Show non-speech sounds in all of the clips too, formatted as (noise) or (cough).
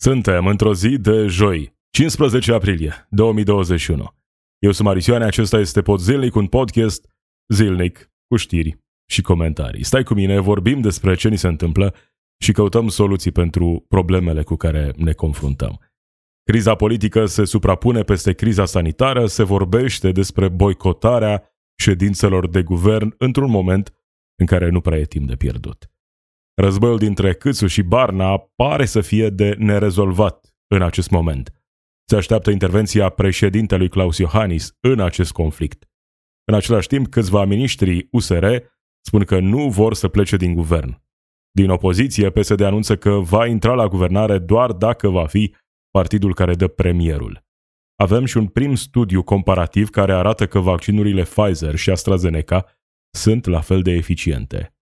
Suntem într-o zi de joi, 15 aprilie 2021. Eu sunt Marisioane, acesta este Pod Zilnic, un podcast zilnic cu știri și comentarii. Stai cu mine, vorbim despre ce ni se întâmplă și căutăm soluții pentru problemele cu care ne confruntăm. Criza politică se suprapune peste criza sanitară, se vorbește despre boicotarea ședințelor de guvern într-un moment în care nu prea e timp de pierdut. Războiul dintre Câțu și Barna pare să fie de nerezolvat în acest moment. Se așteaptă intervenția președintelui Claus Iohannis în acest conflict. În același timp, câțiva miniștri USR spun că nu vor să plece din guvern. Din opoziție, PSD anunță că va intra la guvernare doar dacă va fi partidul care dă premierul. Avem și un prim studiu comparativ care arată că vaccinurile Pfizer și AstraZeneca sunt la fel de eficiente.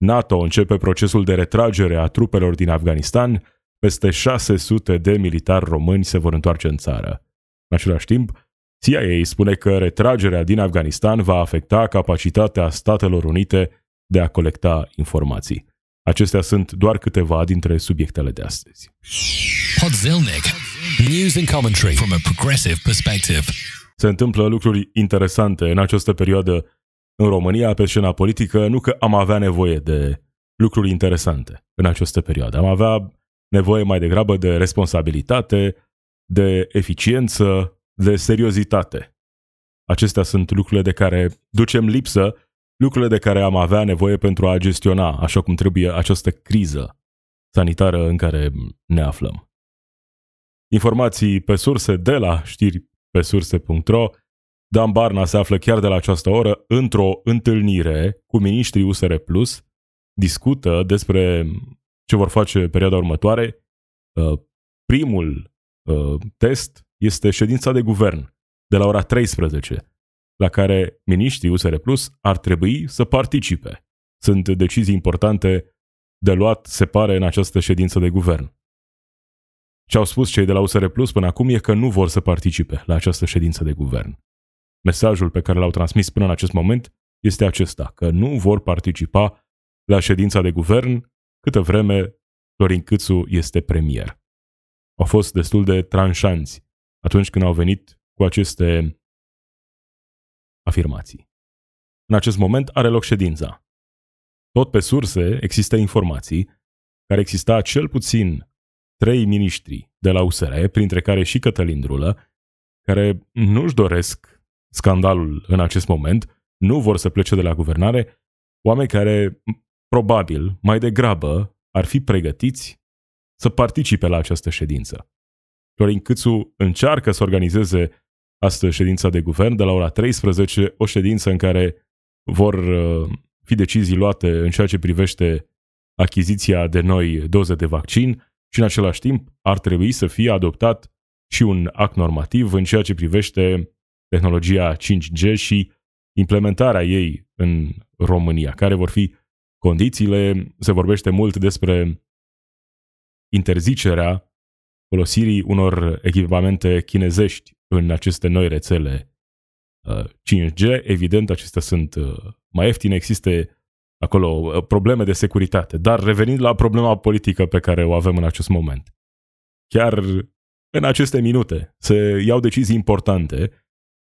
NATO începe procesul de retragere a trupelor din Afganistan, peste 600 de militari români se vor întoarce în țară. În același timp, CIA spune că retragerea din Afganistan va afecta capacitatea Statelor Unite de a colecta informații. Acestea sunt doar câteva dintre subiectele de astăzi. Podzilnic. News and commentary from a progressive perspective. Se întâmplă lucruri interesante în această perioadă în România pe scena politică, nu că am avea nevoie de lucruri interesante în această perioadă. Am avea nevoie mai degrabă de responsabilitate, de eficiență, de seriozitate. Acestea sunt lucrurile de care ducem lipsă, lucrurile de care am avea nevoie pentru a gestiona așa cum trebuie această criză sanitară în care ne aflăm. Informații pe surse de la știri pe surse.ro Dan Barna se află chiar de la această oră într-o întâlnire cu ministrii USR Plus, discută despre ce vor face perioada următoare. Uh, primul uh, test este ședința de guvern de la ora 13, la care ministrii USR Plus ar trebui să participe. Sunt decizii importante de luat, se pare, în această ședință de guvern. Ce au spus cei de la USR Plus până acum e că nu vor să participe la această ședință de guvern. Mesajul pe care l-au transmis până în acest moment este acesta, că nu vor participa la ședința de guvern câtă vreme Florin Câțu este premier. Au fost destul de tranșanți atunci când au venit cu aceste afirmații. În acest moment are loc ședința. Tot pe surse există informații care exista cel puțin trei miniștri de la USR, printre care și Cătălin Drulă, care nu-și doresc scandalul în acest moment, nu vor să plece de la guvernare, oameni care probabil mai degrabă ar fi pregătiți să participe la această ședință. Florin Câțu încearcă să organizeze astăzi ședința de guvern de la ora 13, o ședință în care vor uh, fi decizii luate în ceea ce privește achiziția de noi doze de vaccin și în același timp ar trebui să fie adoptat și un act normativ în ceea ce privește tehnologia 5G și implementarea ei în România. Care vor fi condițiile? Se vorbește mult despre interzicerea folosirii unor echipamente chinezești în aceste noi rețele 5G. Uh, Evident, acestea sunt uh, mai ieftine, există acolo uh, probleme de securitate. Dar revenind la problema politică pe care o avem în acest moment. Chiar în aceste minute se iau decizii importante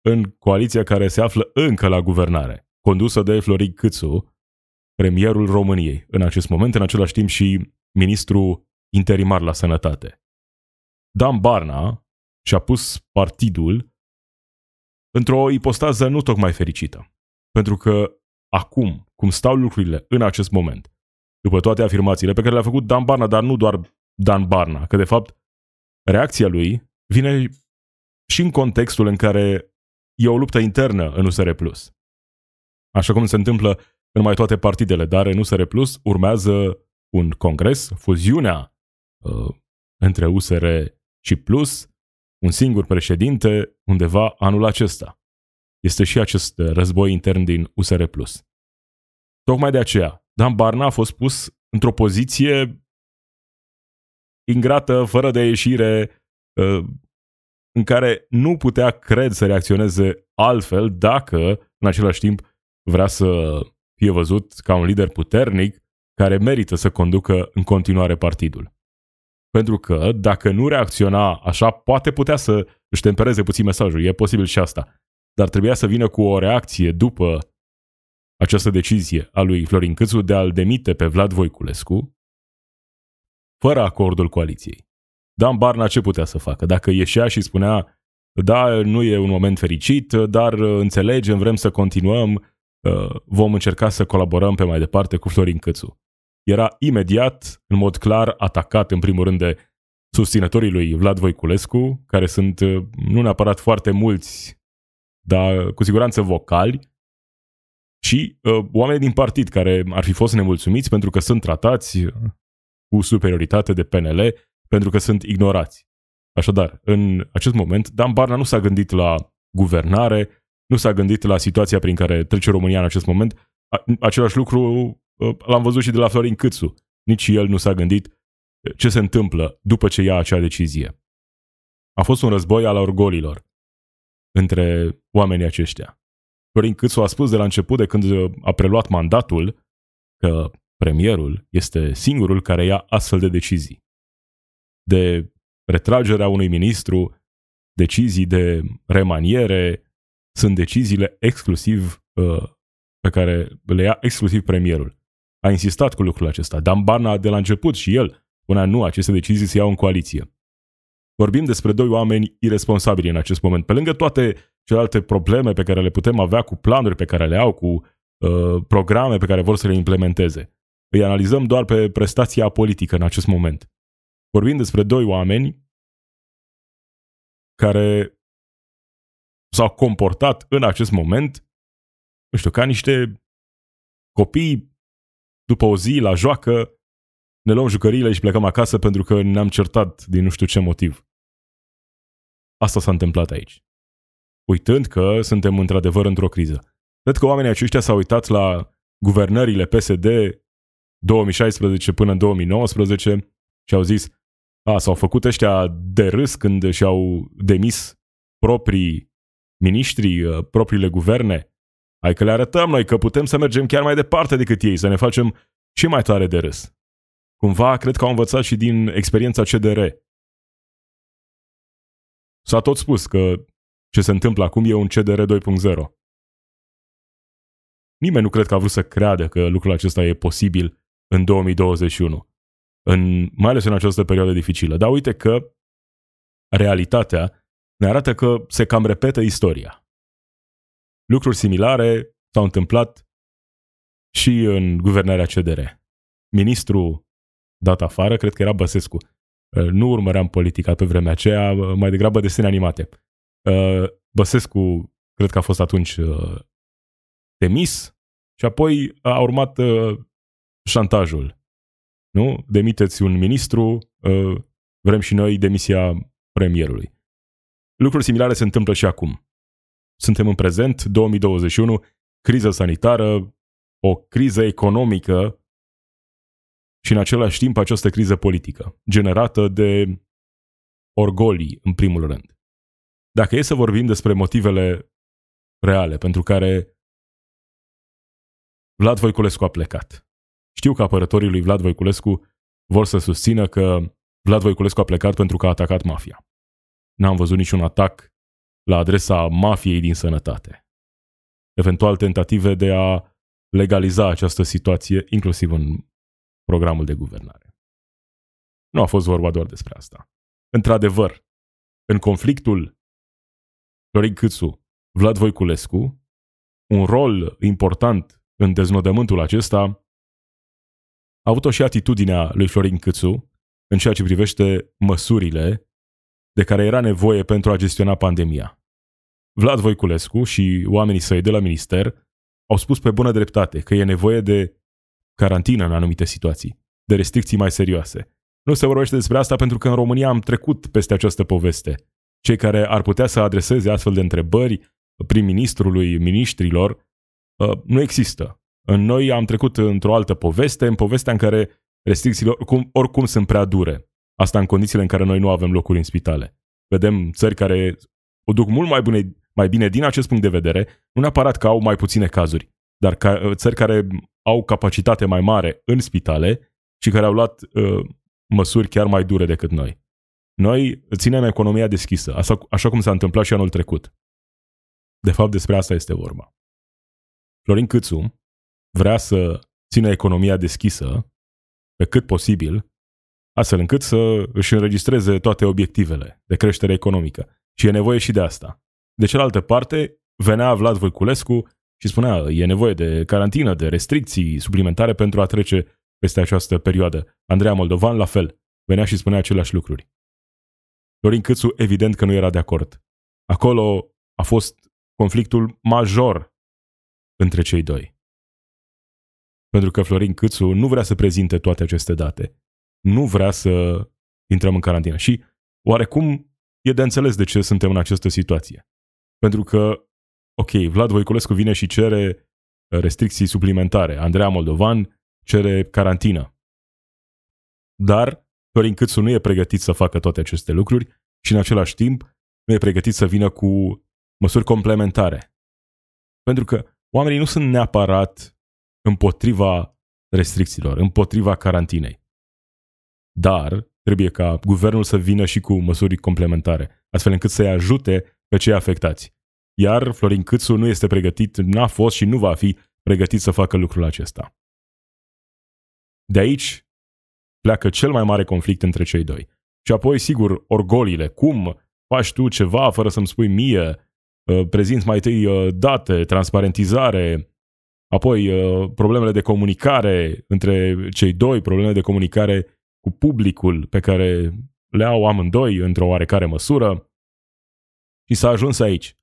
în coaliția care se află încă la guvernare, condusă de Florin Câțu, premierul României, în acest moment, în același timp și ministru interimar la sănătate. Dan Barna și-a pus partidul într-o ipostază nu tocmai fericită. Pentru că acum, cum stau lucrurile în acest moment, după toate afirmațiile pe care le-a făcut Dan Barna, dar nu doar Dan Barna, că de fapt reacția lui vine și în contextul în care e o luptă internă în USR+. Așa cum se întâmplă în mai toate partidele, dar în USR Plus urmează un congres, fuziunea uh, între USR și Plus, un singur președinte undeva anul acesta. Este și acest război intern din USR Plus. Tocmai de aceea, Dan Barna a fost pus într-o poziție ingrată, fără de ieșire, uh, în care nu putea, cred, să reacționeze altfel dacă, în același timp, vrea să fie văzut ca un lider puternic care merită să conducă în continuare partidul. Pentru că dacă nu reacționa așa, poate putea să își tempereze puțin mesajul. E posibil și asta. Dar trebuia să vină cu o reacție după această decizie a lui Florin Câțu de a-l demite pe Vlad Voiculescu fără acordul coaliției. Dan Barna ce putea să facă? Dacă ieșea și spunea da, nu e un moment fericit, dar înțelegem, vrem să continuăm, uh, vom încerca să colaborăm pe mai departe cu Florin Câțu. Era imediat, în mod clar, atacat în primul rând de susținătorii lui Vlad Voiculescu, care sunt uh, nu neapărat foarte mulți, dar cu siguranță vocali, și uh, oameni din partid care ar fi fost nemulțumiți pentru că sunt tratați cu superioritate de PNL, pentru că sunt ignorați. Așadar, în acest moment, Dan Barna nu s-a gândit la guvernare, nu s-a gândit la situația prin care trece România în acest moment. Același lucru uh, l-am văzut și de la Florin Câțu. Nici el nu s-a gândit ce se întâmplă după ce ia acea decizie. A fost un război al orgolilor între oamenii aceștia. Florin Câțu a spus de la început, de când a preluat mandatul, că premierul este singurul care ia astfel de decizii. De retragerea unui ministru, decizii de remaniere, sunt deciziile exclusiv uh, pe care le ia exclusiv premierul. A insistat cu lucrul acesta. Dan Barna de la început și el spunea nu, aceste decizii se iau în coaliție. Vorbim despre doi oameni irresponsabili în acest moment. Pe lângă toate celelalte probleme pe care le putem avea cu planuri pe care le au, cu uh, programe pe care vor să le implementeze. Îi analizăm doar pe prestația politică în acest moment. Vorbim despre doi oameni care s-au comportat în acest moment, nu știu, ca niște copii după o zi la joacă, ne luăm jucăriile și plecăm acasă pentru că ne-am certat din nu știu ce motiv. Asta s-a întâmplat aici. Uitând că suntem într-adevăr într-o criză. Cred că oamenii aceștia s-au uitat la guvernările PSD 2016 până în 2019 și au zis a, s-au făcut ăștia de râs când și-au demis proprii miniștri, uh, propriile guverne. Hai că le arătăm noi că putem să mergem chiar mai departe decât ei, să ne facem și mai tare de râs. Cumva, cred că au învățat și din experiența CDR. S-a tot spus că ce se întâmplă acum e un CDR 2.0. Nimeni nu cred că a vrut să creadă că lucrul acesta e posibil în 2021 în, mai ales în această perioadă dificilă. Dar uite că realitatea ne arată că se cam repetă istoria. Lucruri similare s-au întâmplat și în guvernarea CDR. Ministrul dat afară, cred că era Băsescu. Uh, nu urmăream politica pe vremea aceea, uh, mai degrabă desene animate. Uh, Băsescu, cred că a fost atunci demis și apoi a urmat șantajul nu? Demiteți un ministru, uh, vrem și noi demisia premierului. Lucruri similare se întâmplă și acum. Suntem în prezent, 2021, criză sanitară, o criză economică și în același timp această criză politică, generată de orgolii, în primul rând. Dacă e să vorbim despre motivele reale pentru care Vlad Voiculescu a plecat, știu că apărătorii lui Vlad Voiculescu vor să susțină că Vlad Voiculescu a plecat pentru că a atacat mafia. N-am văzut niciun atac la adresa mafiei din sănătate. Eventual tentative de a legaliza această situație, inclusiv în programul de guvernare. Nu a fost vorba doar despre asta. Într-adevăr, în conflictul Florin Câțu, Vlad Voiculescu, un rol important în deznodământul acesta a avut-o și atitudinea lui Florin Câțu în ceea ce privește măsurile de care era nevoie pentru a gestiona pandemia. Vlad Voiculescu și oamenii săi de la minister au spus pe bună dreptate că e nevoie de carantină în anumite situații, de restricții mai serioase. Nu se vorbește despre asta pentru că în România am trecut peste această poveste. Cei care ar putea să adreseze astfel de întrebări prim-ministrului, ministrilor, uh, nu există. În noi am trecut într-o altă poveste, în povestea în care restricțiile oricum, oricum sunt prea dure. Asta în condițiile în care noi nu avem locuri în spitale. Vedem țări care o duc mult mai bine, mai bine din acest punct de vedere, nu neapărat că au mai puține cazuri, dar ca, țări care au capacitate mai mare în spitale și care au luat uh, măsuri chiar mai dure decât noi. Noi ținem economia deschisă, așa, așa cum s-a întâmplat și anul trecut. De fapt, despre asta este vorba. Florin Câțu vrea să țină economia deschisă pe cât posibil, astfel încât să își înregistreze toate obiectivele de creștere economică. Și e nevoie și de asta. De cealaltă parte, venea Vlad Voiculescu și spunea e nevoie de carantină, de restricții suplimentare pentru a trece peste această perioadă. Andreea Moldovan, la fel, venea și spunea aceleași lucruri. Dorin Câțu, evident că nu era de acord. Acolo a fost conflictul major între cei doi. Pentru că Florin Câțu nu vrea să prezinte toate aceste date. Nu vrea să intrăm în carantină. Și oarecum e de înțeles de ce suntem în această situație. Pentru că, ok, Vlad Voiculescu vine și cere restricții suplimentare. Andreea Moldovan cere carantină. Dar Florin Câțu nu e pregătit să facă toate aceste lucruri și în același timp nu e pregătit să vină cu măsuri complementare. Pentru că oamenii nu sunt neapărat împotriva restricțiilor, împotriva carantinei. Dar trebuie ca guvernul să vină și cu măsuri complementare, astfel încât să-i ajute pe cei afectați. Iar Florin Câțu nu este pregătit, n-a fost și nu va fi pregătit să facă lucrul acesta. De aici pleacă cel mai mare conflict între cei doi. Și apoi, sigur, orgolile. Cum faci tu ceva fără să-mi spui mie, uh, prezinți mai întâi uh, date, transparentizare, apoi uh, problemele de comunicare între cei doi, problemele de comunicare cu publicul pe care le au amândoi într-o oarecare măsură. Și s-a ajuns aici,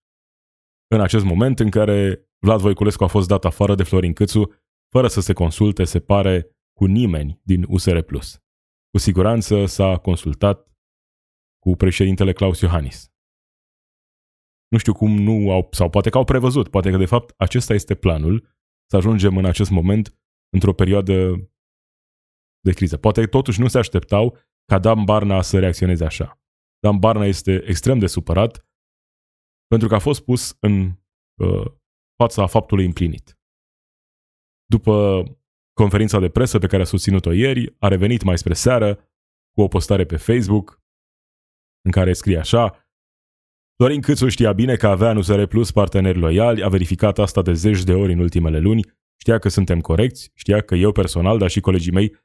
în acest moment în care Vlad Voiculescu a fost dat afară de Florin Câțu, fără să se consulte, se pare, cu nimeni din USR+. Cu siguranță s-a consultat cu președintele Claus Iohannis. Nu știu cum nu au, sau poate că au prevăzut, poate că de fapt acesta este planul, să ajungem în acest moment într-o perioadă de criză. Poate totuși nu se așteptau ca Dan Barna să reacționeze așa. Dan Barna este extrem de supărat pentru că a fost pus în uh, fața faptului împlinit. După conferința de presă pe care a susținut-o ieri, a revenit mai spre seară cu o postare pe Facebook în care scrie așa Dorin Câțu știa bine că avea în USR Plus parteneri loiali, a verificat asta de zeci de ori în ultimele luni, știa că suntem corecți, știa că eu personal, dar și colegii mei,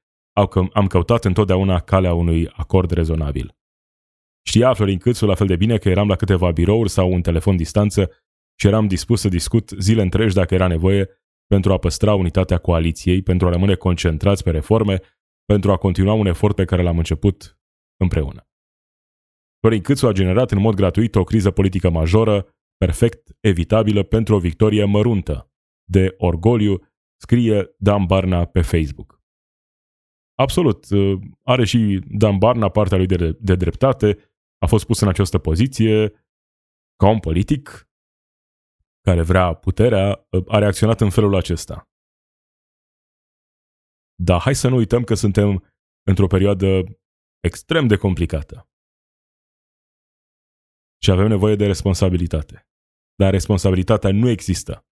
am căutat întotdeauna calea unui acord rezonabil. Știa Florin Câțu la fel de bine că eram la câteva birouri sau un telefon distanță și eram dispus să discut zile întregi dacă era nevoie pentru a păstra unitatea coaliției, pentru a rămâne concentrați pe reforme, pentru a continua un efort pe care l-am început împreună. Florin Câțu a generat în mod gratuit o criză politică majoră, perfect evitabilă pentru o victorie măruntă, de orgoliu, scrie Dan Barna pe Facebook. Absolut, are și Dan Barna partea lui de, de dreptate, a fost pus în această poziție ca un politic care vrea puterea, a reacționat în felul acesta. Dar hai să nu uităm că suntem într-o perioadă extrem de complicată. Și avem nevoie de responsabilitate. Dar responsabilitatea nu există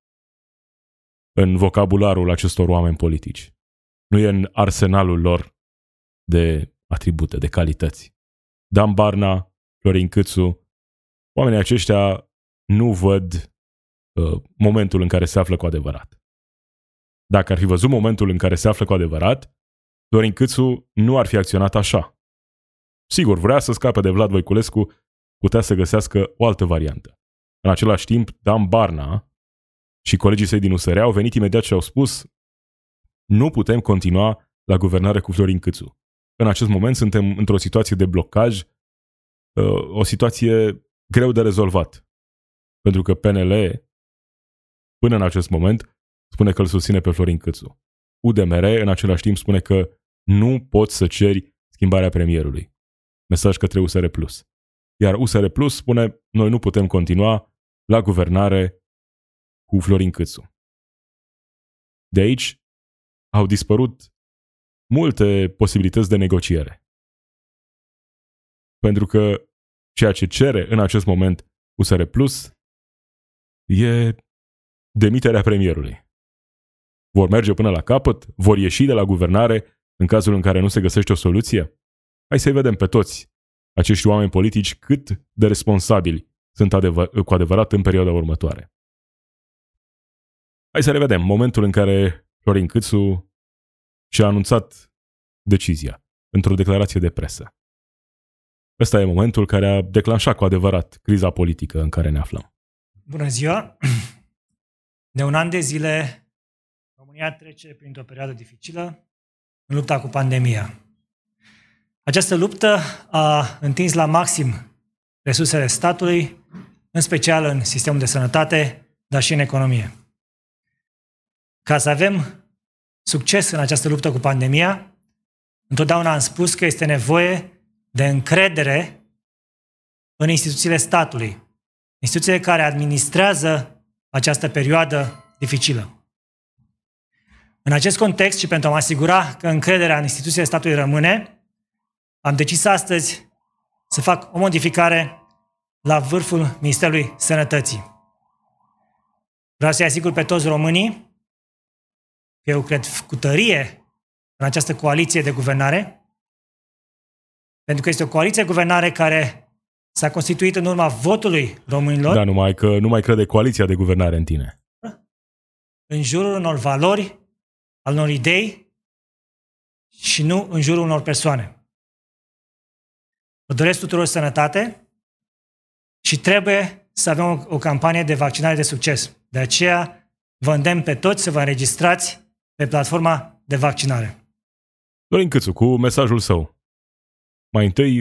în vocabularul acestor oameni politici. Nu e în arsenalul lor de atribute, de calități. Dan Barna, Florin Câțu, oamenii aceștia nu văd Uh, momentul în care se află cu adevărat. Dacă ar fi văzut momentul în care se află cu adevărat, Dorin Câțu nu ar fi acționat așa. Sigur, vrea să scape de Vlad Voiculescu, putea să găsească o altă variantă. În același timp, Dan Barna și colegii săi din USR au venit imediat și au spus nu putem continua la guvernare cu Florin Câțu. În acest moment suntem într-o situație de blocaj, uh, o situație greu de rezolvat. Pentru că PNL până în acest moment, spune că îl susține pe Florin Câțu. UDMR, în același timp, spune că nu poți să ceri schimbarea premierului. Mesaj către USR+. Iar USR Plus spune, noi nu putem continua la guvernare cu Florin Câțu. De aici au dispărut multe posibilități de negociere. Pentru că ceea ce cere în acest moment USR Plus e demiterea premierului. Vor merge până la capăt? Vor ieși de la guvernare în cazul în care nu se găsește o soluție? Hai să-i vedem pe toți acești oameni politici cât de responsabili sunt adevăr- cu adevărat în perioada următoare. Hai să revedem momentul în care Florin Câțu și-a anunțat decizia într-o declarație de presă. Ăsta e momentul care a declanșat cu adevărat criza politică în care ne aflăm. Bună ziua! (clears throat) De un an de zile, România trece printr-o perioadă dificilă în lupta cu pandemia. Această luptă a întins la maxim resursele statului, în special în sistemul de sănătate, dar și în economie. Ca să avem succes în această luptă cu pandemia, întotdeauna am spus că este nevoie de încredere în instituțiile statului, instituțiile care administrează această perioadă dificilă. În acest context și pentru a mă asigura că încrederea în instituțiile statului rămâne, am decis astăzi să fac o modificare la vârful Ministerului Sănătății. Vreau să-i asigur pe toți românii că eu cred cu tărie în această coaliție de guvernare, pentru că este o coaliție de guvernare care s-a constituit în urma votului românilor. Da, numai că nu mai crede coaliția de guvernare în tine. În jurul unor valori, al unor idei și nu în jurul unor persoane. Vă doresc tuturor sănătate și trebuie să avem o, o campanie de vaccinare de succes. De aceea vă îndemn pe toți să vă înregistrați pe platforma de vaccinare. Dorin Câțu, cu mesajul său. Mai întâi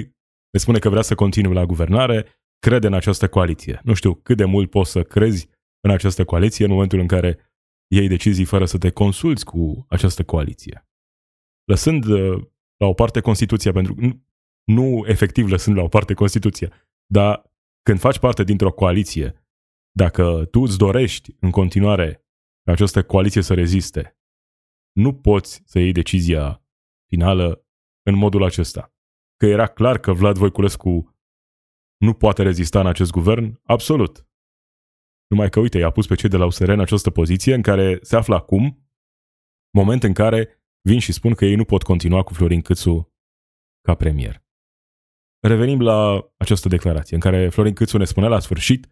ne spune că vrea să continue la guvernare, crede în această coaliție. Nu știu cât de mult poți să crezi în această coaliție în momentul în care iei decizii fără să te consulți cu această coaliție. Lăsând uh, la o parte Constituția, pentru nu, nu efectiv lăsând la o parte Constituția, dar când faci parte dintr-o coaliție, dacă tu îți dorești în continuare ca această coaliție să reziste, nu poți să iei decizia finală în modul acesta. Că era clar că Vlad Voiculescu nu poate rezista în acest guvern? Absolut. Numai că, uite, i-a pus pe cei de la USR în această poziție în care se află acum, moment în care vin și spun că ei nu pot continua cu Florin Câțu ca premier. Revenim la această declarație în care Florin Câțu ne spune la sfârșit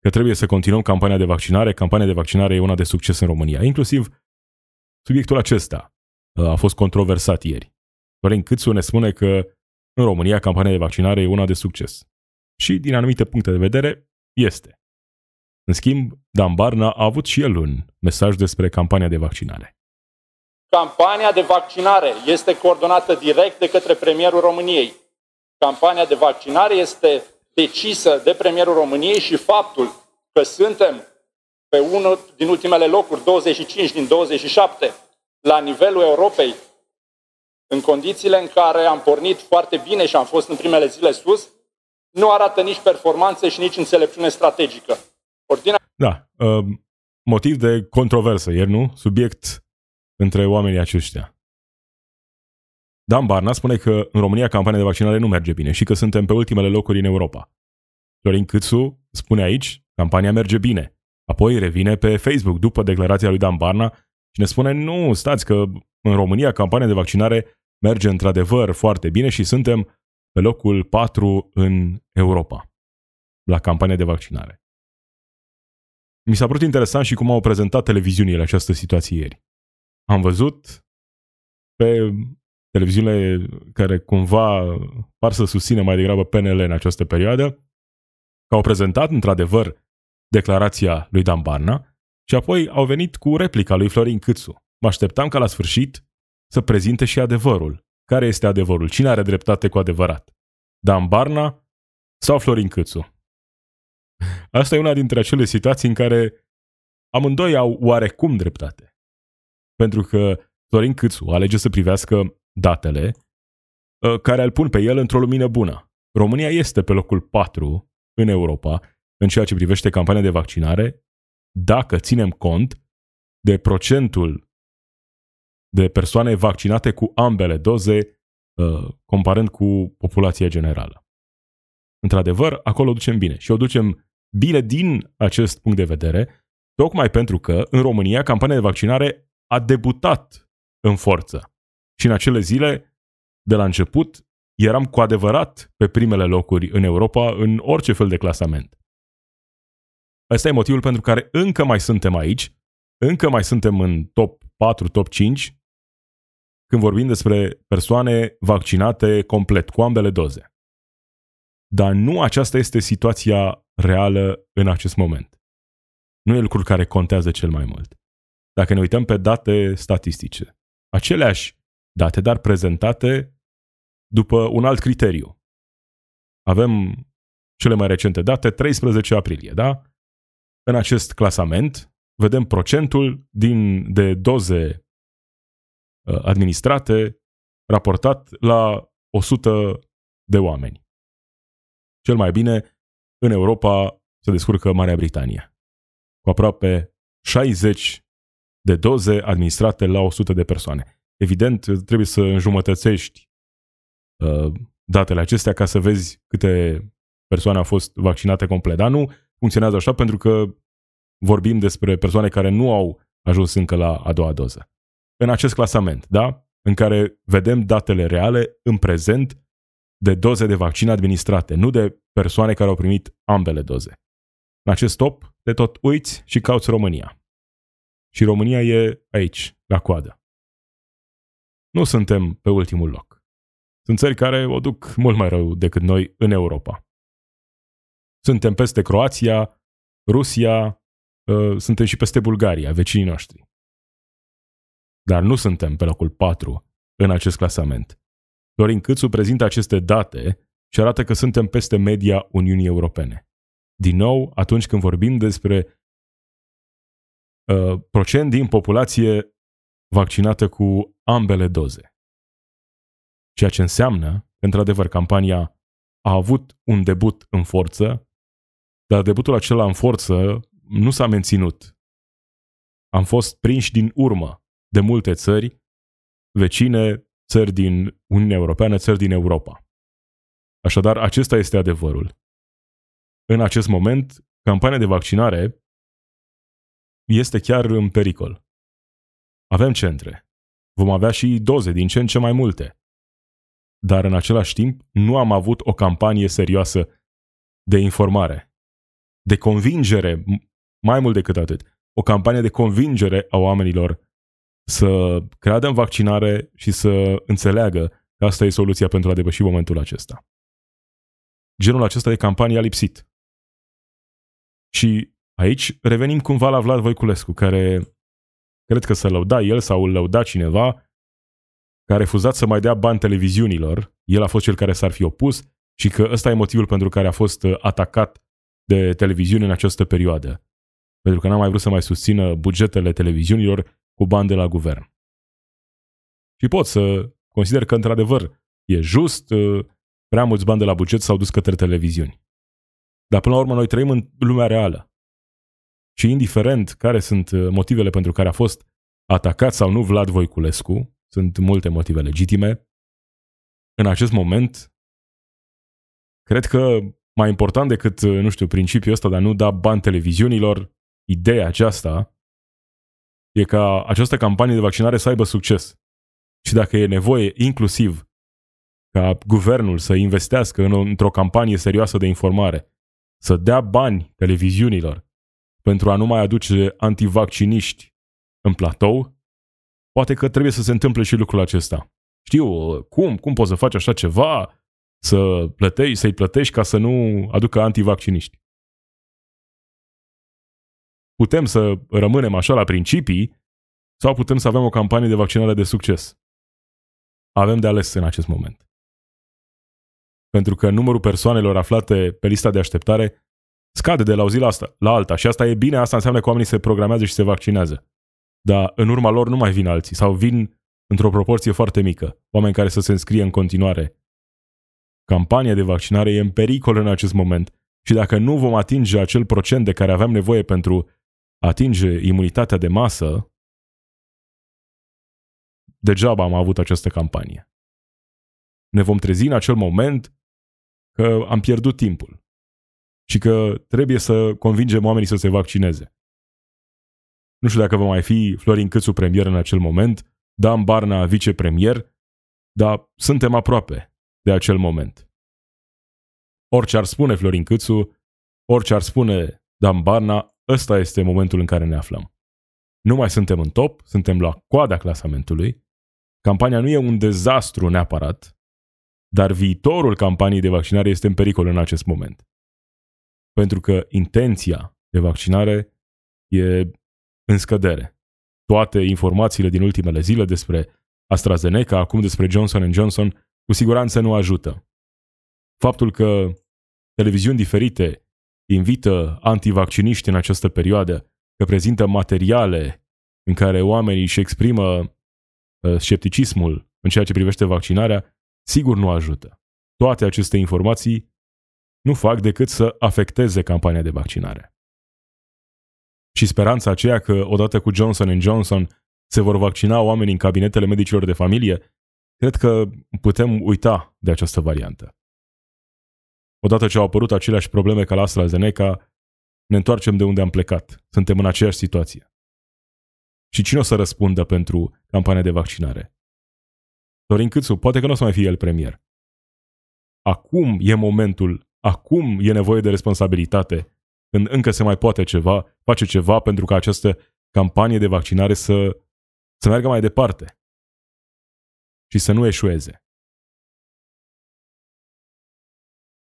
că trebuie să continuăm campania de vaccinare. Campania de vaccinare e una de succes în România, inclusiv Subiectul acesta uh, a fost controversat ieri. Florin Câțu ne spune că în România campania de vaccinare e una de succes. Și din anumite puncte de vedere, este. În schimb, Dan Barna a avut și el un mesaj despre campania de vaccinare. Campania de vaccinare este coordonată direct de către premierul României. Campania de vaccinare este decisă de premierul României și faptul că suntem pe unul din ultimele locuri, 25 din 27, la nivelul Europei, în condițiile în care am pornit foarte bine și am fost în primele zile sus, nu arată nici performanțe și nici înțelepciune strategică. Ordinea... Da, uh, motiv de controversă ieri, nu? Subiect între oamenii aceștia. Dan Barna spune că în România campania de vaccinare nu merge bine și că suntem pe ultimele locuri în Europa. Florin Câțu spune aici, campania merge bine. Apoi revine pe Facebook după declarația lui Dan Barna și ne spune nu, stați că în România campania de vaccinare merge într-adevăr foarte bine și suntem pe locul 4 în Europa la campania de vaccinare. Mi s-a părut interesant și cum au prezentat televiziunile această situație ieri. Am văzut pe televiziunile care cumva par să susțină mai degrabă PNL în această perioadă, că au prezentat într-adevăr declarația lui Dan Barna și apoi au venit cu replica lui Florin Câțu. Mă așteptam ca la sfârșit să prezinte și adevărul. Care este adevărul? Cine are dreptate cu adevărat? Dan Barna sau Florin Câțu? Asta e una dintre acele situații în care amândoi au oarecum dreptate. Pentru că Florin Câțu alege să privească datele ă, care îl pun pe el într-o lumină bună. România este pe locul 4 în Europa în ceea ce privește campania de vaccinare, dacă ținem cont de procentul de persoane vaccinate cu ambele doze, uh, comparând cu populația generală. Într-adevăr, acolo o ducem bine și o ducem bine din acest punct de vedere, tocmai pentru că în România campania de vaccinare a debutat în forță. Și în acele zile, de la început, eram cu adevărat pe primele locuri în Europa în orice fel de clasament. Ăsta e motivul pentru care încă mai suntem aici, încă mai suntem în top 4, top 5, când vorbim despre persoane vaccinate complet, cu ambele doze. Dar nu aceasta este situația reală în acest moment. Nu e lucrul care contează cel mai mult. Dacă ne uităm pe date statistice, aceleași date, dar prezentate după un alt criteriu. Avem cele mai recente date, 13 aprilie, da? În acest clasament vedem procentul din, de doze uh, administrate raportat la 100 de oameni. Cel mai bine, în Europa se descurcă Marea Britanie, cu aproape 60 de doze administrate la 100 de persoane. Evident, trebuie să înjumătățești uh, datele acestea ca să vezi câte persoane au fost vaccinate complet. Dar nu funcționează așa pentru că vorbim despre persoane care nu au ajuns încă la a doua doză. În acest clasament, da? În care vedem datele reale în prezent de doze de vaccin administrate, nu de persoane care au primit ambele doze. În acest top, te tot uiți și cauți România. Și România e aici, la coadă. Nu suntem pe ultimul loc. Sunt țări care o duc mult mai rău decât noi în Europa. Suntem peste Croația, Rusia, ă, suntem și peste Bulgaria, vecinii noștri. Dar nu suntem pe locul 4 în acest clasament. Dorin Câțu prezintă aceste date și arată că suntem peste media Uniunii Europene. Din nou, atunci când vorbim despre uh, procent din populație vaccinată cu ambele doze. Ceea ce înseamnă că, într-adevăr, campania a avut un debut în forță, dar debutul acela în forță nu s-a menținut. Am fost prinși din urmă de multe țări vecine, țări din Uniunea Europeană, țări din Europa. Așadar, acesta este adevărul. În acest moment, campania de vaccinare este chiar în pericol. Avem centre. Vom avea și doze din ce în ce mai multe. Dar în același timp, nu am avut o campanie serioasă de informare, de convingere, mai mult decât atât. O campanie de convingere a oamenilor să creadă în vaccinare și să înțeleagă că asta e soluția pentru a depăși momentul acesta. Genul acesta de campanie a lipsit. Și aici revenim cumva la Vlad Voiculescu, care cred că să lăuda el sau îl lăuda cineva, care a refuzat să mai dea bani televiziunilor, el a fost cel care s-ar fi opus și că ăsta e motivul pentru care a fost uh, atacat de televiziuni în această perioadă. Pentru că n-a mai vrut să mai susțină bugetele televiziunilor cu bani de la guvern. Și pot să consider că, într-adevăr, e just, uh, prea mulți bani de la buget s-au dus către televiziuni. Dar, până la urmă, noi trăim în lumea reală. Și indiferent care sunt uh, motivele pentru care a fost atacat sau nu Vlad Voiculescu, sunt multe motive legitime, în acest moment, cred că mai important decât, uh, nu știu, principiul ăsta de a nu da bani televiziunilor, ideea aceasta e ca această campanie de vaccinare să aibă succes. Și dacă e nevoie, inclusiv, ca guvernul să investească în o, într-o campanie serioasă de informare, să dea bani televiziunilor pentru a nu mai aduce antivacciniști în platou, poate că trebuie să se întâmple și lucrul acesta. Știu, cum? Cum poți să faci așa ceva? Să plătești, să-i plătești ca să nu aducă antivacciniști putem să rămânem așa la principii sau putem să avem o campanie de vaccinare de succes. Avem de ales în acest moment. Pentru că numărul persoanelor aflate pe lista de așteptare scade de la o zi la, asta, la alta și asta e bine, asta înseamnă că oamenii se programează și se vaccinează. Dar în urma lor nu mai vin alții sau vin într-o proporție foarte mică, oameni care să se înscrie în continuare. Campania de vaccinare e în pericol în acest moment și dacă nu vom atinge acel procent de care avem nevoie pentru atinge imunitatea de masă, degeaba am avut această campanie. Ne vom trezi în acel moment că am pierdut timpul și că trebuie să convingem oamenii să se vaccineze. Nu știu dacă va mai fi Florin Câțu premier în acel moment, Dan Barna vicepremier, dar suntem aproape. de acel moment. Orice ar spune Florin Câțu, orice ar spune Dan Barna, ăsta este momentul în care ne aflăm. Nu mai suntem în top, suntem la coada clasamentului. Campania nu e un dezastru neapărat, dar viitorul campaniei de vaccinare este în pericol în acest moment. Pentru că intenția de vaccinare e în scădere. Toate informațiile din ultimele zile despre AstraZeneca, acum despre Johnson Johnson, cu siguranță nu ajută. Faptul că televiziuni diferite invită antivacciniști în această perioadă, că prezintă materiale în care oamenii își exprimă uh, scepticismul în ceea ce privește vaccinarea, sigur nu ajută. Toate aceste informații nu fac decât să afecteze campania de vaccinare. Și speranța aceea că odată cu Johnson Johnson se vor vaccina oamenii în cabinetele medicilor de familie, cred că putem uita de această variantă. Odată ce au apărut aceleași probleme ca la AstraZeneca, ne întoarcem de unde am plecat. Suntem în aceeași situație. Și cine o să răspundă pentru campania de vaccinare? Dorin Câțu, poate că nu o să mai fie el premier. Acum e momentul, acum e nevoie de responsabilitate, când încă se mai poate ceva, face ceva pentru ca această campanie de vaccinare să, să meargă mai departe și să nu eșueze.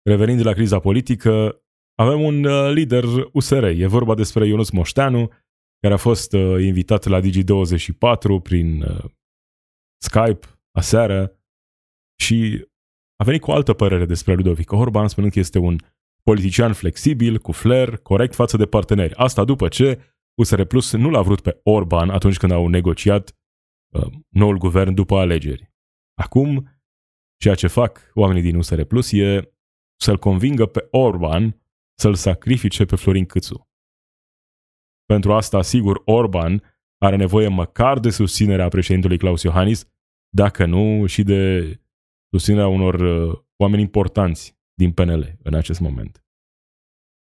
Revenind la criza politică, avem un uh, lider USR. E vorba despre Ionus Moșteanu, care a fost uh, invitat la Digi24 prin uh, Skype aseară și a venit cu o altă părere despre Ludovic Orban, spunând că este un politician flexibil, cu flair, corect față de parteneri. Asta după ce USR Plus nu l-a vrut pe Orban atunci când au negociat uh, noul guvern după alegeri. Acum, ceea ce fac oamenii din USR Plus e să-l convingă pe Orban să-l sacrifice pe Florin Câțu. Pentru asta, sigur, Orban are nevoie măcar de susținerea președintelui Claus Iohannis, dacă nu și de susținerea unor uh, oameni importanți din PNL în acest moment.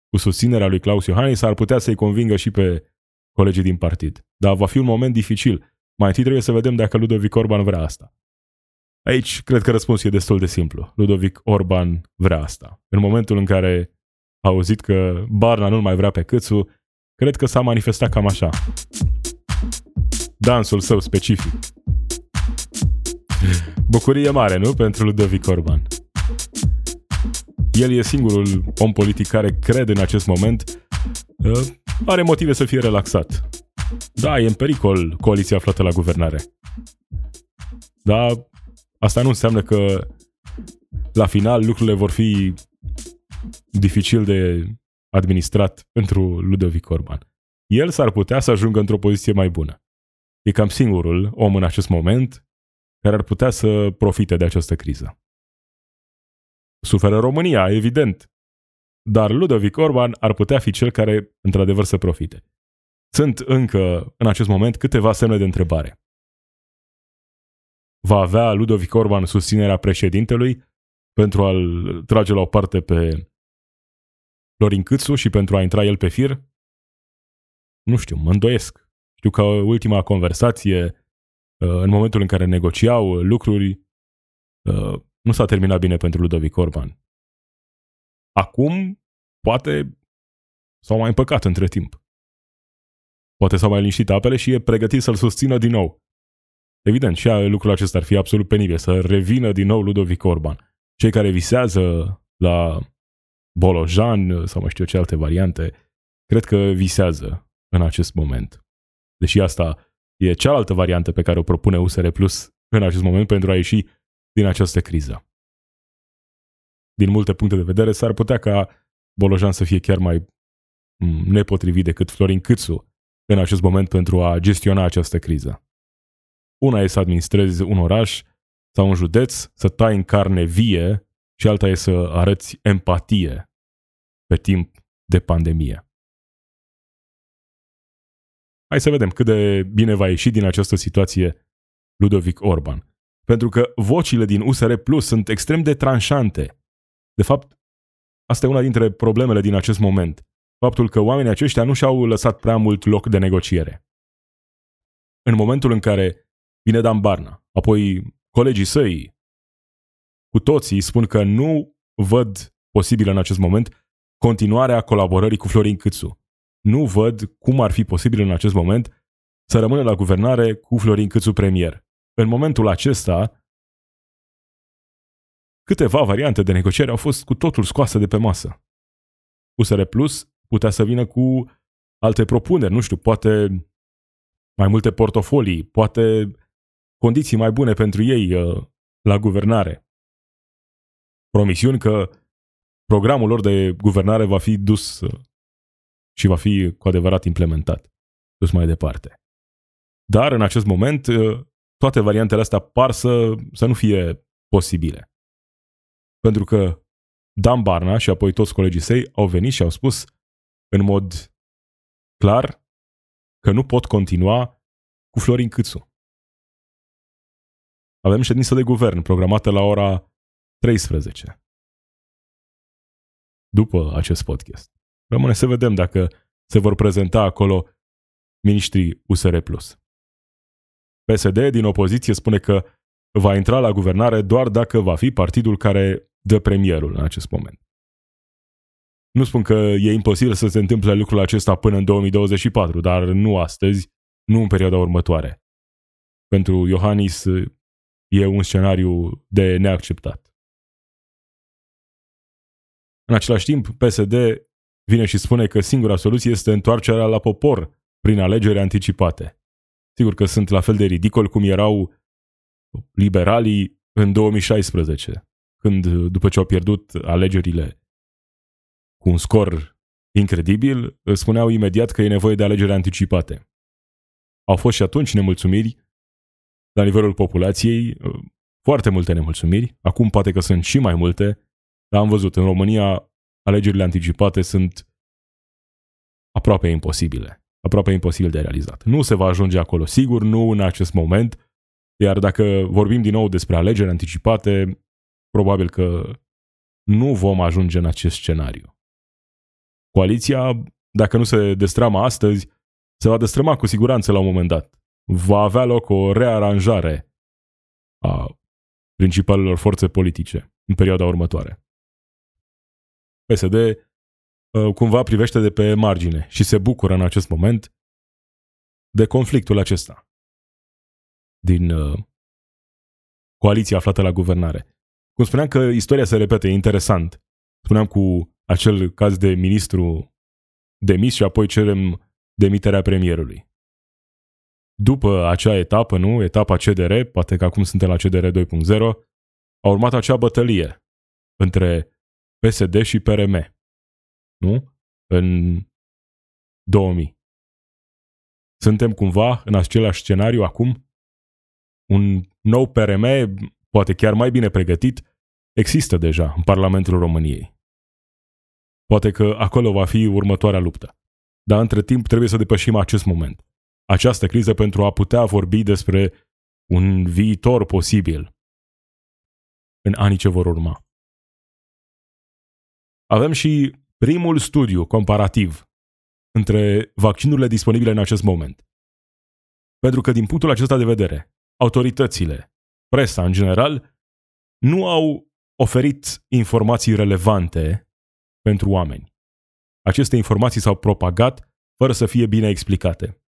Cu susținerea lui Claus Iohannis ar putea să-i convingă și pe colegii din partid. Dar va fi un moment dificil. Mai întâi trebuie să vedem dacă Ludovic Orban vrea asta. Aici cred că răspunsul e destul de simplu. Ludovic Orban vrea asta. În momentul în care a auzit că Barna nu mai vrea pe Câțu, cred că s-a manifestat cam așa. Dansul său specific. Bucurie mare, nu? Pentru Ludovic Orban. El e singurul om politic care crede în acest moment uh, are motive să fie relaxat. Da, e în pericol coaliția aflată la guvernare. Dar asta nu înseamnă că la final lucrurile vor fi dificil de administrat pentru Ludovic Orban. El s-ar putea să ajungă într-o poziție mai bună. E cam singurul om în acest moment care ar putea să profite de această criză. Suferă România, evident. Dar Ludovic Orban ar putea fi cel care, într-adevăr, să profite. Sunt încă, în acest moment, câteva semne de întrebare. Va avea Ludovic Orban susținerea președintelui pentru a-l trage la o parte pe Florin Câțu și pentru a intra el pe fir? Nu știu, mă îndoiesc. Știu că ultima conversație, uh, în momentul în care negociau lucruri, uh, nu s-a terminat bine pentru Ludovic Orban. Acum, poate s-au mai împăcat între timp. Poate s-au mai liniștit apele și e pregătit să-l susțină din nou. Evident, și lucrul acesta ar fi absolut penibil, să revină din nou Ludovic Orban. Cei care visează la Bolojan sau mai știu ce alte variante, cred că visează în acest moment. Deși asta e cealaltă variantă pe care o propune USR Plus în acest moment pentru a ieși din această criză. Din multe puncte de vedere, s-ar putea ca Bolojan să fie chiar mai mm, nepotrivit decât Florin Câțu în acest moment pentru a gestiona această criză. Una e să administrezi un oraș sau un județ, să tai în carne vie și alta e să arăți empatie pe timp de pandemie. Hai să vedem cât de bine va ieși din această situație Ludovic Orban pentru că vocile din USR Plus sunt extrem de tranșante. De fapt, asta e una dintre problemele din acest moment. Faptul că oamenii aceștia nu și-au lăsat prea mult loc de negociere. În momentul în care vine Dan Barna, apoi colegii săi, cu toții spun că nu văd posibil în acest moment continuarea colaborării cu Florin Câțu. Nu văd cum ar fi posibil în acest moment să rămână la guvernare cu Florin Câțu premier. În momentul acesta, câteva variante de negociere au fost cu totul scoase de pe masă. USR Plus putea să vină cu alte propuneri, nu știu, poate mai multe portofolii, poate condiții mai bune pentru ei uh, la guvernare. Promisiuni că programul lor de guvernare va fi dus uh, și va fi cu adevărat implementat, dus mai departe. Dar în acest moment uh, toate variantele astea par să, să nu fie posibile. Pentru că Dan Barna și apoi toți colegii săi au venit și au spus în mod clar că nu pot continua cu Florin Câțu. Avem ședință de guvern programată la ora 13. După acest podcast. Rămâne să vedem dacă se vor prezenta acolo ministrii USR+. PSD din opoziție spune că va intra la guvernare doar dacă va fi partidul care dă premierul în acest moment. Nu spun că e imposibil să se întâmple lucrul acesta până în 2024, dar nu astăzi, nu în perioada următoare. Pentru Iohannis e un scenariu de neacceptat. În același timp, PSD vine și spune că singura soluție este întoarcerea la popor prin alegeri anticipate. Sigur că sunt la fel de ridicoli cum erau liberalii în 2016, când, după ce au pierdut alegerile cu un scor incredibil, spuneau imediat că e nevoie de alegeri anticipate. Au fost și atunci nemulțumiri la nivelul populației, foarte multe nemulțumiri, acum poate că sunt și mai multe, dar am văzut, în România alegerile anticipate sunt aproape imposibile. Aproape imposibil de realizat. Nu se va ajunge acolo, sigur, nu în acest moment, iar dacă vorbim din nou despre alegeri anticipate, probabil că nu vom ajunge în acest scenariu. Coaliția, dacă nu se destramă astăzi, se va destrăma cu siguranță la un moment dat. Va avea loc o rearanjare a principalelor forțe politice în perioada următoare. PSD uh, cumva privește de pe margine și se bucură în acest moment de conflictul acesta din uh, coaliția aflată la guvernare. Cum spuneam că istoria se repete, e interesant. Spuneam cu acel caz de ministru demis și apoi cerem demiterea premierului. După acea etapă, nu, etapa CDR, poate că acum suntem la CDR 2.0, a urmat acea bătălie între PSD și PRM. Nu? În 2000. Suntem cumva în același scenariu acum? Un nou PRM poate chiar mai bine pregătit, există deja în Parlamentul României. Poate că acolo va fi următoarea luptă. Dar între timp trebuie să depășim acest moment. Această criză pentru a putea vorbi despre un viitor posibil în anii ce vor urma. Avem și primul studiu comparativ între vaccinurile disponibile în acest moment. Pentru că din punctul acesta de vedere, autoritățile presa în general, nu au oferit informații relevante pentru oameni. Aceste informații s-au propagat fără să fie bine explicate.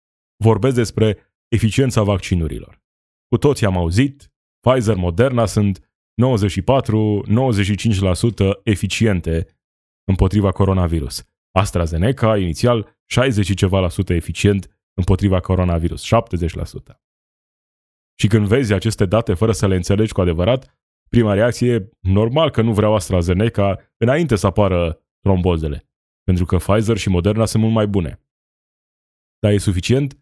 Vorbesc despre eficiența vaccinurilor. Cu toții am auzit, Pfizer, Moderna sunt 94-95% eficiente împotriva coronavirus. AstraZeneca, inițial, 60 ceva la sută eficient împotriva coronavirus, 70%. Și când vezi aceste date fără să le înțelegi cu adevărat, prima reacție e normal că nu vreau AstraZeneca înainte să apară trombozele, pentru că Pfizer și Moderna sunt mult mai bune. Dar e suficient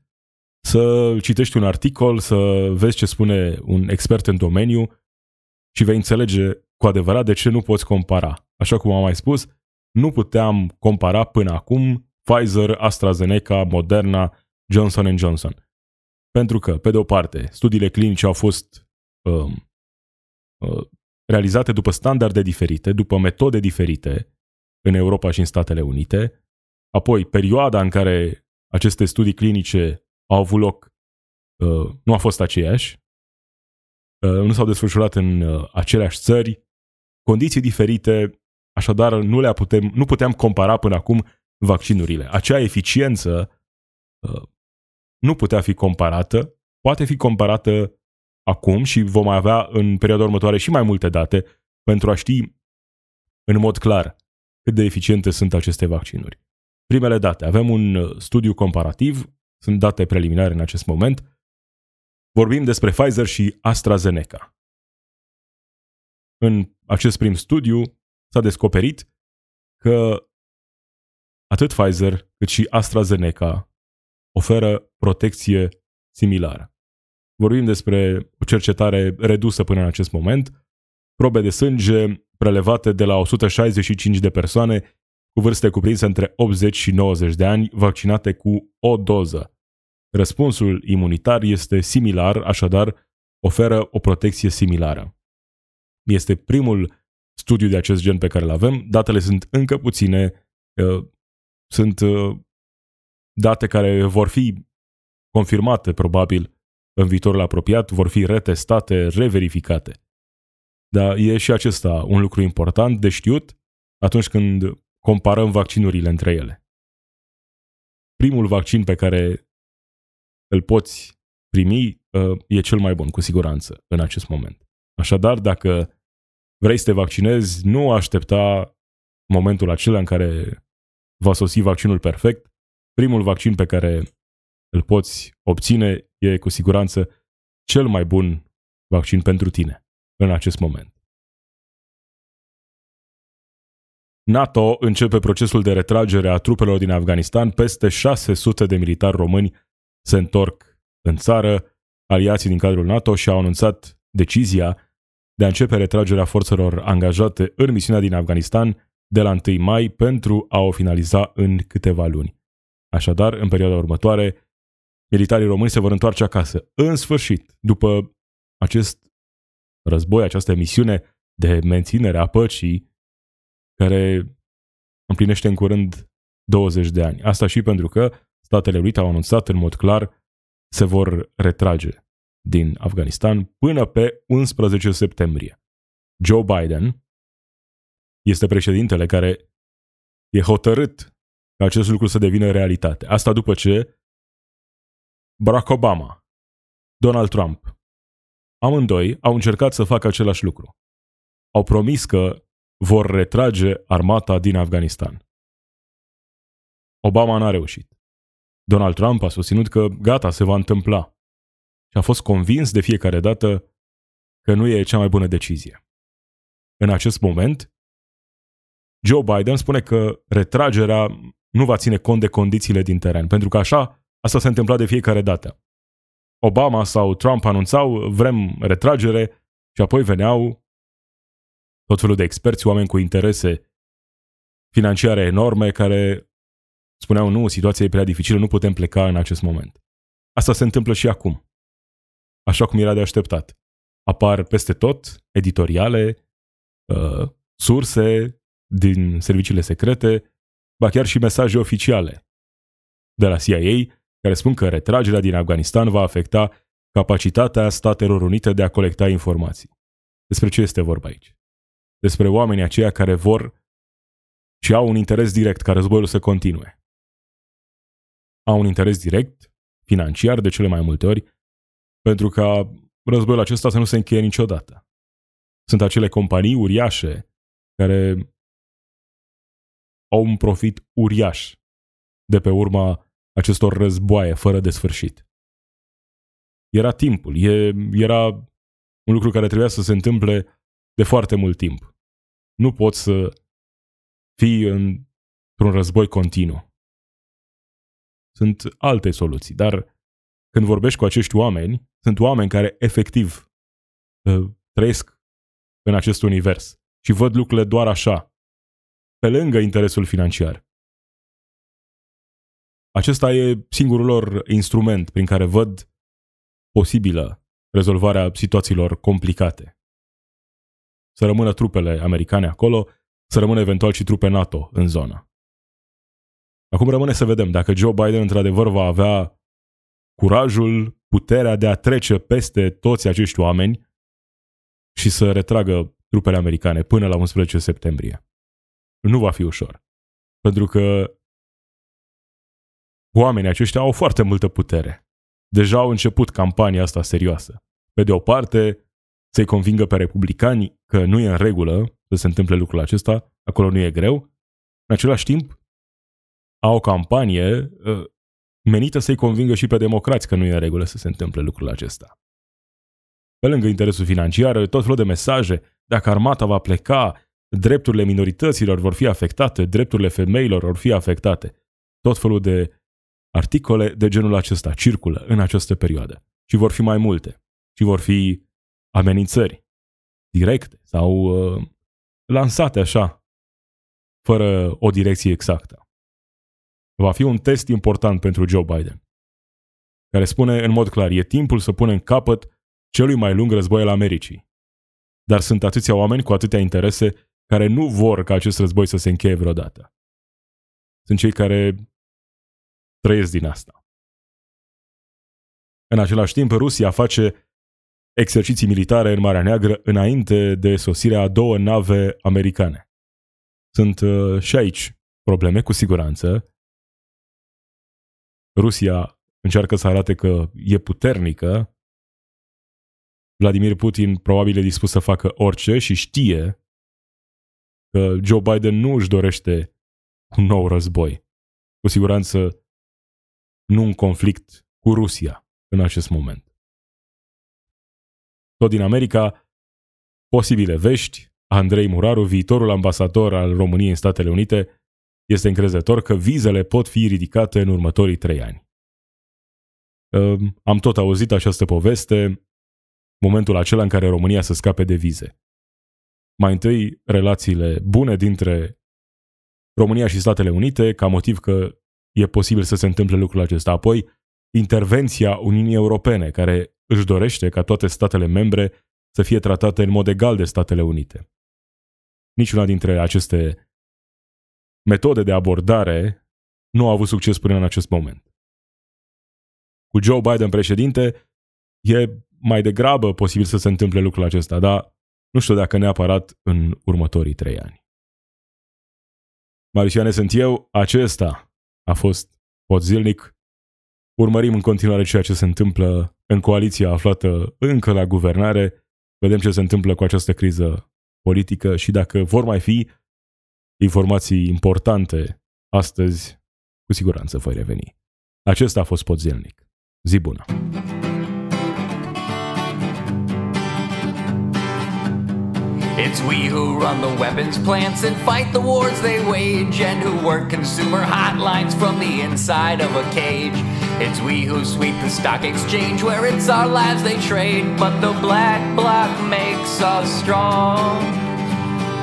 să citești un articol, să vezi ce spune un expert în domeniu și vei înțelege cu adevărat de ce nu poți compara. Așa cum am mai spus, nu puteam compara până acum Pfizer, AstraZeneca, Moderna, Johnson Johnson. Pentru că, pe de o parte, studiile clinice au fost um, uh, realizate după standarde diferite, după metode diferite în Europa și în Statele Unite, apoi perioada în care aceste studii clinice au avut loc uh, nu a fost aceeași, uh, nu s-au desfășurat în uh, aceleași țări, condiții diferite, așadar nu, le putem, nu puteam compara până acum vaccinurile. Acea eficiență uh, nu putea fi comparată, poate fi comparată acum și vom avea în perioada următoare și mai multe date pentru a ști în mod clar cât de eficiente sunt aceste vaccinuri. Primele date. Avem un uh, studiu comparativ, sunt date preliminare în acest moment. Vorbim despre Pfizer și AstraZeneca. În acest prim studiu s-a descoperit că atât Pfizer cât și AstraZeneca oferă protecție similară. Vorbim despre o cercetare redusă până în acest moment, probe de sânge prelevate de la 165 de persoane cu vârste cuprinse între 80 și 90 de ani, vaccinate cu o doză. Răspunsul imunitar este similar, așadar oferă o protecție similară. Este primul studiu de acest gen pe care îl avem, datele sunt încă puține, uh, sunt uh, date care vor fi confirmate probabil în viitorul apropiat, vor fi retestate, reverificate. Dar e și acesta un lucru important de știut atunci când comparăm vaccinurile între ele. Primul vaccin pe care îl poți primi uh, e cel mai bun, cu siguranță, în acest moment. Așadar, dacă vrei să te vaccinezi, nu aștepta momentul acela în care va sosi vaccinul perfect. Primul vaccin pe care îl poți obține e cu siguranță cel mai bun vaccin pentru tine în acest moment. NATO începe procesul de retragere a trupelor din Afganistan. Peste 600 de militari români se întorc în țară. Aliații din cadrul NATO și-au anunțat decizia de a începe retragerea forțelor angajate în misiunea din Afganistan de la 1 mai pentru a o finaliza în câteva luni. Așadar, în perioada următoare, militarii români se vor întoarce acasă. În sfârșit, după acest război, această misiune de menținere a păcii, care împlinește în curând 20 de ani. Asta și pentru că Statele Unite au anunțat în mod clar se vor retrage din Afganistan până pe 11 septembrie. Joe Biden este președintele care e hotărât ca acest lucru să devină realitate. Asta după ce Barack Obama, Donald Trump, amândoi au încercat să facă același lucru. Au promis că vor retrage armata din Afganistan. Obama n-a reușit. Donald Trump a susținut că gata, se va întâmpla și a fost convins de fiecare dată că nu e cea mai bună decizie. În acest moment, Joe Biden spune că retragerea nu va ține cont de condițiile din teren, pentru că așa asta se întâmpla de fiecare dată. Obama sau Trump anunțau vrem retragere și apoi veneau tot felul de experți, oameni cu interese financiare enorme care spuneau nu, situația e prea dificilă, nu putem pleca în acest moment. Asta se întâmplă și acum. Așa cum era de așteptat. Apar peste tot editoriale, uh, surse din serviciile secrete, ba chiar și mesaje oficiale de la CIA care spun că retragerea din Afganistan va afecta capacitatea Statelor Unite de a colecta informații. Despre ce este vorba aici? Despre oamenii aceia care vor și au un interes direct ca războiul să continue. Au un interes direct, financiar de cele mai multe ori, pentru ca războiul acesta să nu se încheie niciodată. Sunt acele companii uriașe care au un profit uriaș de pe urma acestor războaie fără de sfârșit. Era timpul, e, era un lucru care trebuia să se întâmple de foarte mult timp. Nu poți să fii într-un război continuu. Sunt alte soluții, dar când vorbești cu acești oameni, sunt oameni care efectiv uh, trăiesc în acest univers și văd lucrurile doar așa, pe lângă interesul financiar. Acesta e singurul lor instrument prin care văd posibilă rezolvarea situațiilor complicate. Să rămână trupele americane acolo, să rămână eventual și trupe NATO în zonă. Acum rămâne să vedem dacă Joe Biden într-adevăr va avea curajul, puterea de a trece peste toți acești oameni și să retragă trupele americane până la 11 septembrie. Nu va fi ușor. Pentru că oamenii aceștia au foarte multă putere. Deja au început campania asta serioasă. Pe de o parte, să-i convingă pe republicani că nu e în regulă să se întâmple lucrul acesta, acolo nu e greu. În același timp, au o campanie uh, menită să-i convingă și pe democrați că nu e în regulă să se întâmple lucrul acesta. Pe lângă interesul financiar, tot felul de mesaje, dacă armata va pleca, drepturile minorităților vor fi afectate, drepturile femeilor vor fi afectate. Tot felul de articole de genul acesta circulă în această perioadă. Și vor fi mai multe. Și vor fi amenințări directe sau uh, lansate așa, fără o direcție exactă. Va fi un test important pentru Joe Biden, care spune în mod clar, e timpul să punem capăt celui mai lung război al Americii. Dar sunt atâția oameni cu atâtea interese care nu vor ca acest război să se încheie vreodată. Sunt cei care trăiesc din asta. În același timp, Rusia face exerciții militare în Marea Neagră înainte de sosirea a două nave americane. Sunt uh, și aici probleme, cu siguranță. Rusia încearcă să arate că e puternică. Vladimir Putin probabil e dispus să facă orice și știe că Joe Biden nu își dorește un nou război. Cu siguranță nu un conflict cu Rusia în acest moment. Tot din America, posibile vești, Andrei Muraru, viitorul ambasador al României în Statele Unite, este încrezător că vizele pot fi ridicate în următorii trei ani. Am tot auzit această poveste, momentul acela în care România să scape de vize. Mai întâi, relațiile bune dintre România și Statele Unite, ca motiv că e posibil să se întâmple lucrul acesta. Apoi, intervenția Uniunii Europene, care își dorește ca toate statele membre să fie tratate în mod egal de Statele Unite. Niciuna dintre aceste metode de abordare nu a avut succes până în acest moment. Cu Joe Biden președinte, e mai degrabă posibil să se întâmple lucrul acesta, dar nu știu dacă neapărat în următorii trei ani. Marisioane sunt eu, acesta a fost pot zilnic. Urmărim în continuare ceea ce se întâmplă în coaliția aflată încă la guvernare, vedem ce se întâmplă cu această criză politică și dacă vor mai fi informații importante astăzi, cu siguranță voi reveni. Acesta a fost. Zi bună! It's we who run the weapons plants and fight the wars they wage, and who work consumer hotlines from the inside of a cage. It's we who sweep the stock exchange where it's our lives they trade, but the black bloc makes us strong.